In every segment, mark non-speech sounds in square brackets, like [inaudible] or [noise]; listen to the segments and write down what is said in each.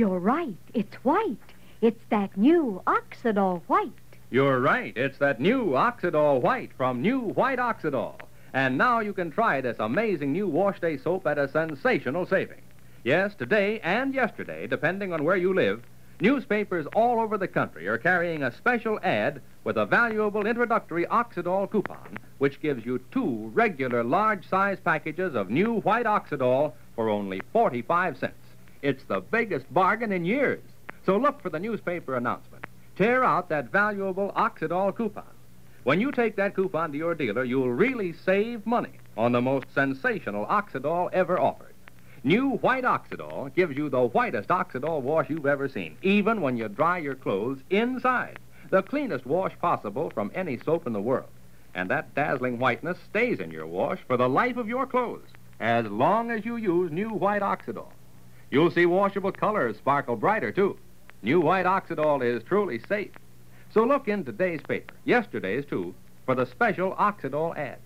You're right. It's white. It's that new Oxidol white. You're right. It's that new Oxidol White from New White Oxidol. And now you can try this amazing new wash day soap at a sensational saving. Yes, today and yesterday, depending on where you live, newspapers all over the country are carrying a special ad with a valuable introductory Oxidol coupon, which gives you two regular large size packages of new white Oxidol for only 45 cents. It's the biggest bargain in years. So look for the newspaper announcement. Tear out that valuable Oxidol coupon. When you take that coupon to your dealer, you'll really save money on the most sensational Oxidol ever offered. New White Oxidol gives you the whitest Oxidol wash you've ever seen, even when you dry your clothes inside. The cleanest wash possible from any soap in the world. And that dazzling whiteness stays in your wash for the life of your clothes, as long as you use New White Oxidol. You'll see washable colors sparkle brighter, too. New White Oxidol is truly safe. So look in today's paper, yesterday's too, for the special Oxidol ad.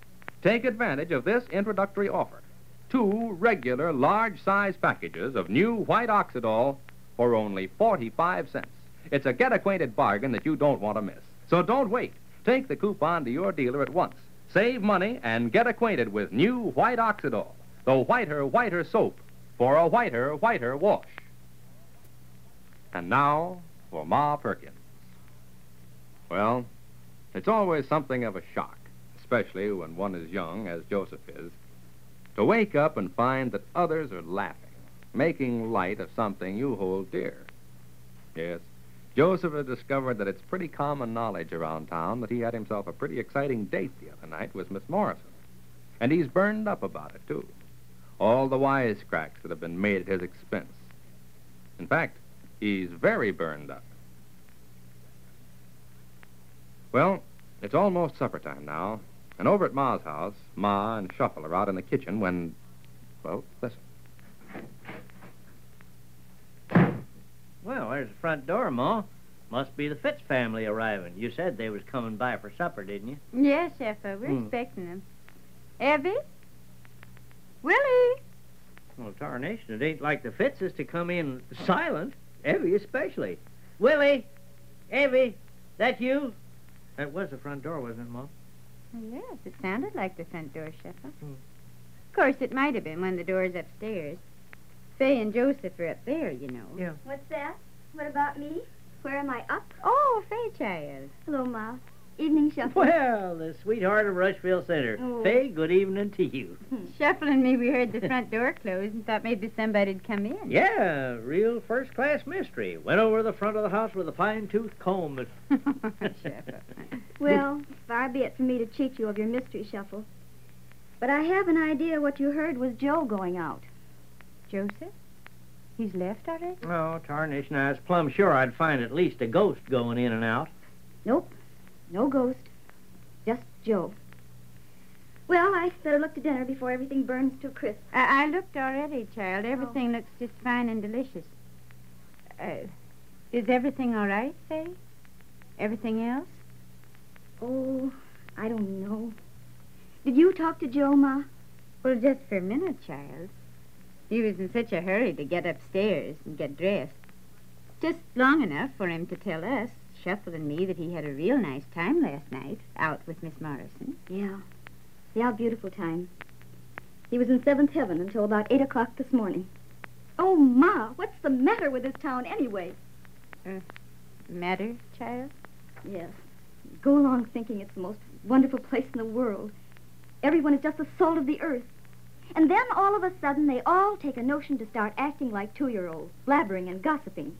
Take advantage of this introductory offer. Two regular large size packages of new white Oxidol for only 45 cents. It's a get acquainted bargain that you don't want to miss. So don't wait. Take the coupon to your dealer at once. Save money and get acquainted with new white Oxidol, the whiter, whiter soap for a whiter, whiter wash. And now for Ma Perkins. Well, it's always something of a shock, especially when one is young, as Joseph is, to wake up and find that others are laughing, making light of something you hold dear. Yes, Joseph had discovered that it's pretty common knowledge around town that he had himself a pretty exciting date the other night with Miss Morrison. And he's burned up about it, too. All the wisecracks that have been made at his expense. In fact, he's very burned up. Well, it's almost supper time now, and over at Ma's house, Ma and Shuffle are out in the kitchen when, well, listen. Well, there's the front door, Ma. Must be the Fitz family arriving. You said they was coming by for supper, didn't you? Yes, Shuffle, we're Hmm. expecting them. Evie? Willie? Well, tarnation, it ain't like the Fitzes to come in silent. Evie especially. Willie! Evie! That you? That was the front door, wasn't it, Ma? Yes, it sounded like the front door, Shuffle. Hmm. Of course, it might have been one of the doors upstairs. Fay and Joseph are up there, you know. Yeah. What's that? What about me? Where am I up? Oh, Fay, child. Hello, Ma. Evening, Shuffle. Well, the sweetheart of Rushville Center. Oh. Fay, good evening to you. Hmm. Shuffle and me, we heard the front door close and thought maybe somebody'd come in. Yeah, real first class mystery. Went over the front of the house with a fine tooth comb. [laughs] [laughs] Shuffle. Well, far be it from me to cheat you of your mystery, Shuffle. But I have an idea what you heard was Joe going out. Joseph? He's left already? Oh, tarnation, I was plumb sure I'd find at least a ghost going in and out. Nope. No ghost. Just Joe. Well, I better look to dinner before everything burns to a crisp. I, I looked already, child. Everything looks just fine and delicious. Uh, is everything all right, Fay? Everything else? Oh, I don't know. Did you talk to Joe, Ma? Well, just for a minute, child. He was in such a hurry to get upstairs and get dressed. Just long enough for him to tell us, Shuffle and me, that he had a real nice time last night out with Miss Morrison. Yeah. Yeah, beautiful time. He was in seventh heaven until about 8 o'clock this morning. Oh, Ma, what's the matter with this town anyway? Uh, matter, child? Yes. Go along thinking it's the most wonderful place in the world. Everyone is just the salt of the earth. And then all of a sudden they all take a notion to start acting like two-year-olds, blabbering and gossiping.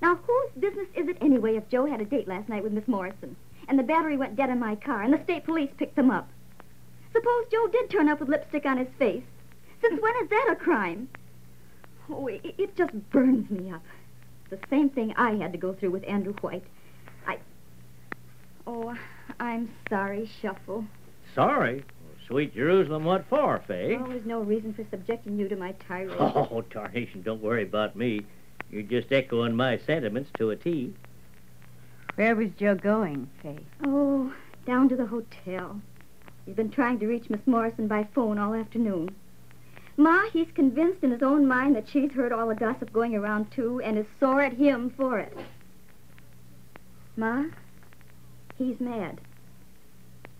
Now, whose business is it anyway if Joe had a date last night with Miss Morrison, and the battery went dead in my car, and the state police picked them up? Suppose Joe did turn up with lipstick on his face. Since when is that a crime? Oh, it, it just burns me up. The same thing I had to go through with Andrew White. I. Oh, I'm sorry, Shuffle. Sorry? Sweet Jerusalem, what for, Fay? Oh, there's no reason for subjecting you to my tirade. [laughs] Oh, tarnation, don't worry about me. You're just echoing my sentiments to a T. Where was Joe going, Fay? Oh, down to the hotel. He's been trying to reach Miss Morrison by phone all afternoon. Ma, he's convinced in his own mind that she's heard all the gossip going around, too, and is sore at him for it. Ma, he's mad.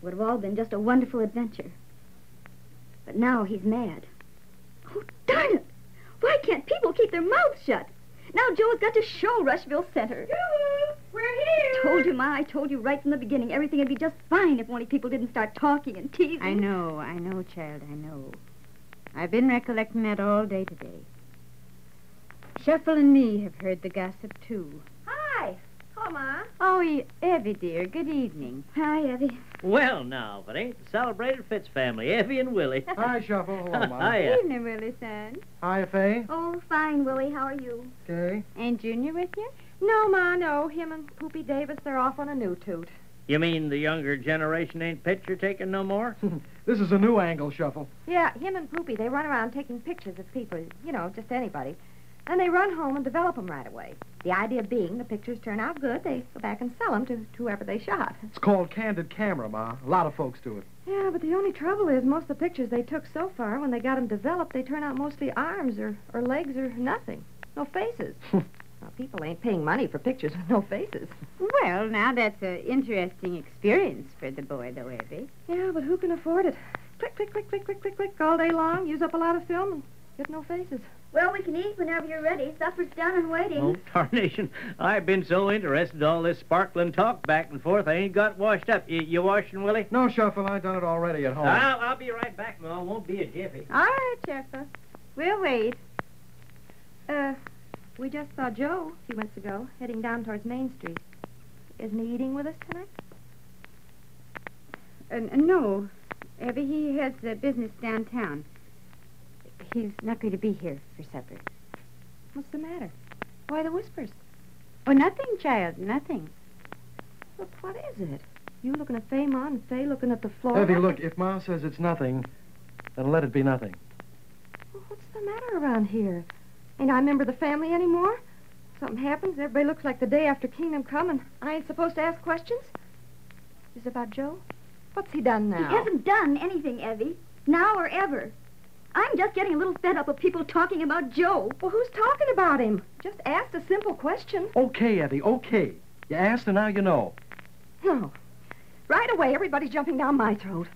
Would have all been just a wonderful adventure. But now he's mad. Oh, darn it! Why can't people keep their mouths shut? Joe's got to show Rushville Center. We're here. Told you, Ma. I told you right from the beginning. Everything would be just fine if only people didn't start talking and teasing. I know, I know, child, I know. I've been recollecting that all day today. Shuffle and me have heard the gossip, too. Hi. Hello, Ma. Oh, e- Evie, dear, good evening. Hi, Evie. Well, now, if it ain't the celebrated Fitz family, Evie and Willie. [laughs] Hi, Shuffle. Hello, Mom. Hiya. Evening, Willie, son. Hi, Fay. Oh, fine, Willie. How are you? Okay. Ain't Junior with you? No, Ma, no. Him and Poopy Davis, they're off on a new toot. You mean the younger generation ain't picture taking no more? [laughs] This is a new angle, Shuffle. Yeah, him and Poopy, they run around taking pictures of people, you know, just anybody. And they run home and develop them right away. The idea being the pictures turn out good, they go back and sell them to, to whoever they shot. It's called candid camera, Ma. A lot of folks do it. Yeah, but the only trouble is most of the pictures they took so far, when they got them developed, they turn out mostly arms or, or legs or nothing. No faces. [laughs] now, people ain't paying money for pictures with no faces. Well, now that's an interesting experience for the boy, though, Evie. Yeah, but who can afford it? Click, click, click, click, click, click, click, all day long, use up a lot of film and get no faces. Well, we can eat whenever you're ready. Supper's done and waiting. Oh, [laughs] tarnation. I've been so interested in all this sparkling talk back and forth, I ain't got washed up. You, you washing, Willie? No, Shuffle. I done it already at home. I'll, I'll be right back, Ma. Won't be a jiffy. All right, Shuffle. We'll wait. Uh, we just saw Joe a few minutes ago, heading down towards Main Street. Isn't he eating with us tonight? Uh, no, Evie, he has uh, business downtown. He's not going to be here for supper. What's the matter? Why the whispers? Oh, nothing, child, nothing. Look, what is it? You looking at Fay, Ma, and Fay looking at the floor. Evie, look, if Ma says it's nothing, then let it be nothing. Well, what's the matter around here? Ain't I a member of the family anymore? Something happens, everybody looks like the day after Kingdom Come, and I ain't supposed to ask questions? Is it about Joe? What's he done now? He hasn't done anything, Evie. Now or ever. I'm just getting a little fed up of people talking about Joe. Well, who's talking about him? Just asked a simple question. Okay, Evie, okay. You asked and now you know. No. Right away, everybody's jumping down my throat.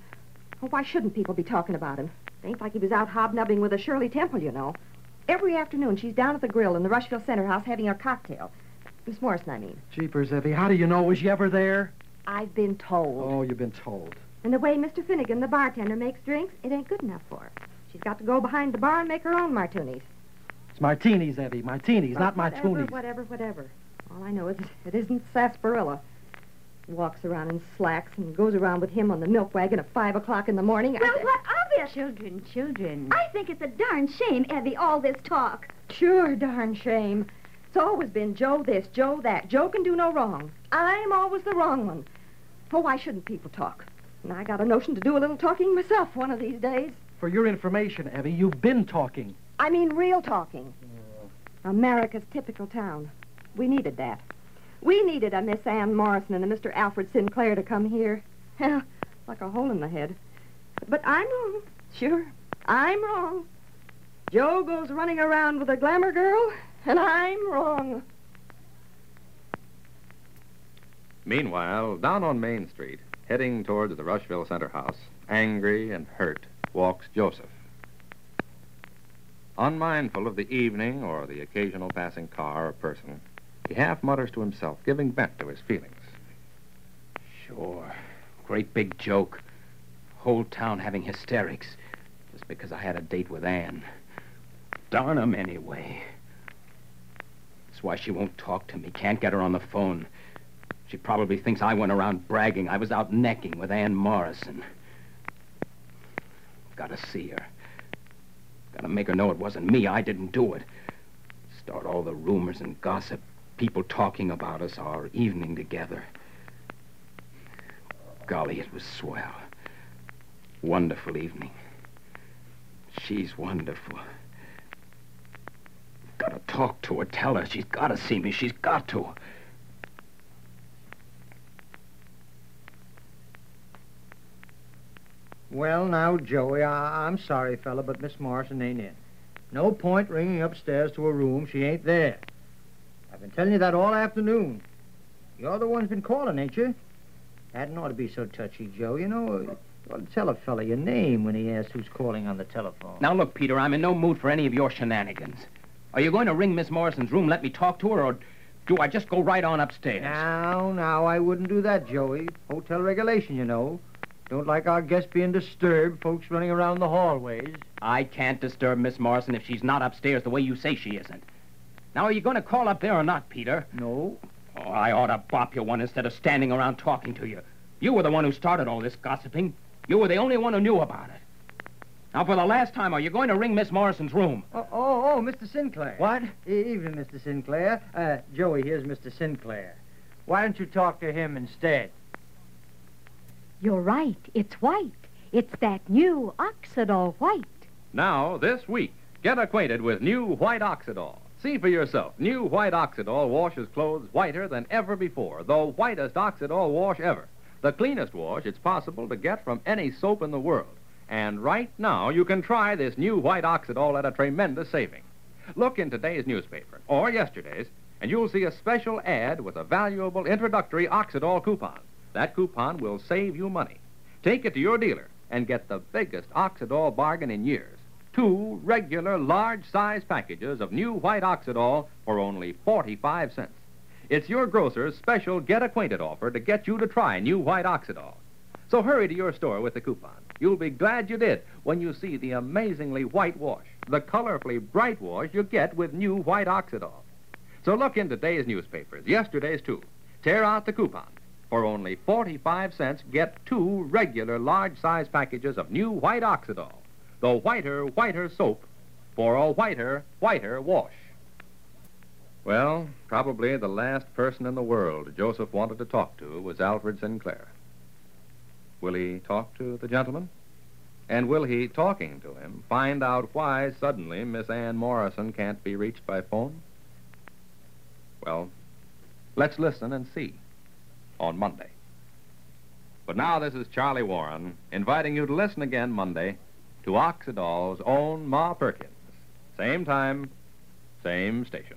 Well, why shouldn't people be talking about him? It ain't like he was out hobnobbing with a Shirley Temple, you know. Every afternoon, she's down at the grill in the Rushville Center House having a cocktail. Miss Morrison, I mean. Jeepers, Evie, how do you know? Was she ever there? I've been told. Oh, you've been told. And the way Mr. Finnegan, the bartender, makes drinks, it ain't good enough for her. She's got to go behind the bar and make her own martinis. It's martinis, Evie. Martinis, not my whatever. Whatever, whatever. All I know is [laughs] it isn't sarsaparilla. Walks around in slacks and goes around with him on the milk wagon at five o'clock in the morning. Well, I, what of it? Children, children. I think it's a darn shame, Evie, all this talk. Sure, darn shame. It's always been Joe this, Joe that. Joe can do no wrong. I'm always the wrong one. Oh, why shouldn't people talk? And I got a notion to do a little talking myself one of these days. For your information, Evie, you've been talking. I mean real talking. America's typical town. We needed that. We needed a Miss Ann Morrison and a Mr. Alfred Sinclair to come here. Yeah, like a hole in the head. But I'm wrong. Sure, I'm wrong. Joe goes running around with a glamour girl, and I'm wrong. Meanwhile, down on Main Street, heading towards the Rushville Center House, angry and hurt, walks Joseph. Unmindful of the evening or the occasional passing car or person, he half mutters to himself, giving vent to his feelings. Sure. Great big joke. Whole town having hysterics just because I had a date with Ann. Darn 'em anyway. That's why she won't talk to me. Can't get her on the phone. She probably thinks I went around bragging I was out necking with Ann Morrison. Gotta see her. Gotta make her know it wasn't me. I didn't do it. Start all the rumors and gossip. People talking about us, our evening together. Golly, it was swell. Wonderful evening. She's wonderful. Gotta talk to her, tell her. She's gotta see me. She's got to. Well, now, Joey, I- I'm sorry, fella, but Miss Morrison ain't in. No point ringing upstairs to her room. She ain't there. I've been telling you that all afternoon. You're the one's been calling, ain't you? Hadn't ought to be so touchy, Joe. You know, you ought to tell a fella your name when he asks who's calling on the telephone. Now, look, Peter, I'm in no mood for any of your shenanigans. Are you going to ring Miss Morrison's room, let me talk to her, or do I just go right on upstairs? Now, now, I wouldn't do that, Joey. Hotel regulation, you know. Don't like our guests being disturbed, folks running around the hallways. I can't disturb Miss Morrison if she's not upstairs the way you say she isn't. Now, are you going to call up there or not, Peter? No. Oh, I ought to bop you one instead of standing around talking to you. You were the one who started all this gossiping. You were the only one who knew about it. Now, for the last time, are you going to ring Miss Morrison's room? Oh, oh, oh Mr. Sinclair. What? Evening, Mr. Sinclair. Uh, Joey, here's Mr. Sinclair. Why don't you talk to him instead? You're right. It's white. It's that new Oxidol white. Now, this week, get acquainted with new White Oxidol. See for yourself. New White Oxidol washes clothes whiter than ever before, the whitest Oxidol wash ever. The cleanest wash it's possible to get from any soap in the world. And right now, you can try this new White Oxidol at a tremendous saving. Look in today's newspaper, or yesterday's, and you'll see a special ad with a valuable introductory Oxidol coupon. That coupon will save you money. Take it to your dealer and get the biggest Oxidol bargain in years. Two regular large size packages of new white Oxidol for only 45 cents. It's your grocer's special get acquainted offer to get you to try new white Oxidol. So hurry to your store with the coupon. You'll be glad you did when you see the amazingly white wash, the colorfully bright wash you get with new white Oxidol. So look in today's newspapers, yesterday's too. Tear out the coupon. For only 45 cents, get two regular large size packages of new white Oxidol. The whiter, whiter soap for a whiter, whiter wash. Well, probably the last person in the world Joseph wanted to talk to was Alfred Sinclair. Will he talk to the gentleman? And will he, talking to him, find out why suddenly Miss Ann Morrison can't be reached by phone? Well, let's listen and see on Monday. But now this is Charlie Warren inviting you to listen again Monday to Oxidol's own Ma Perkins. Same time, same station.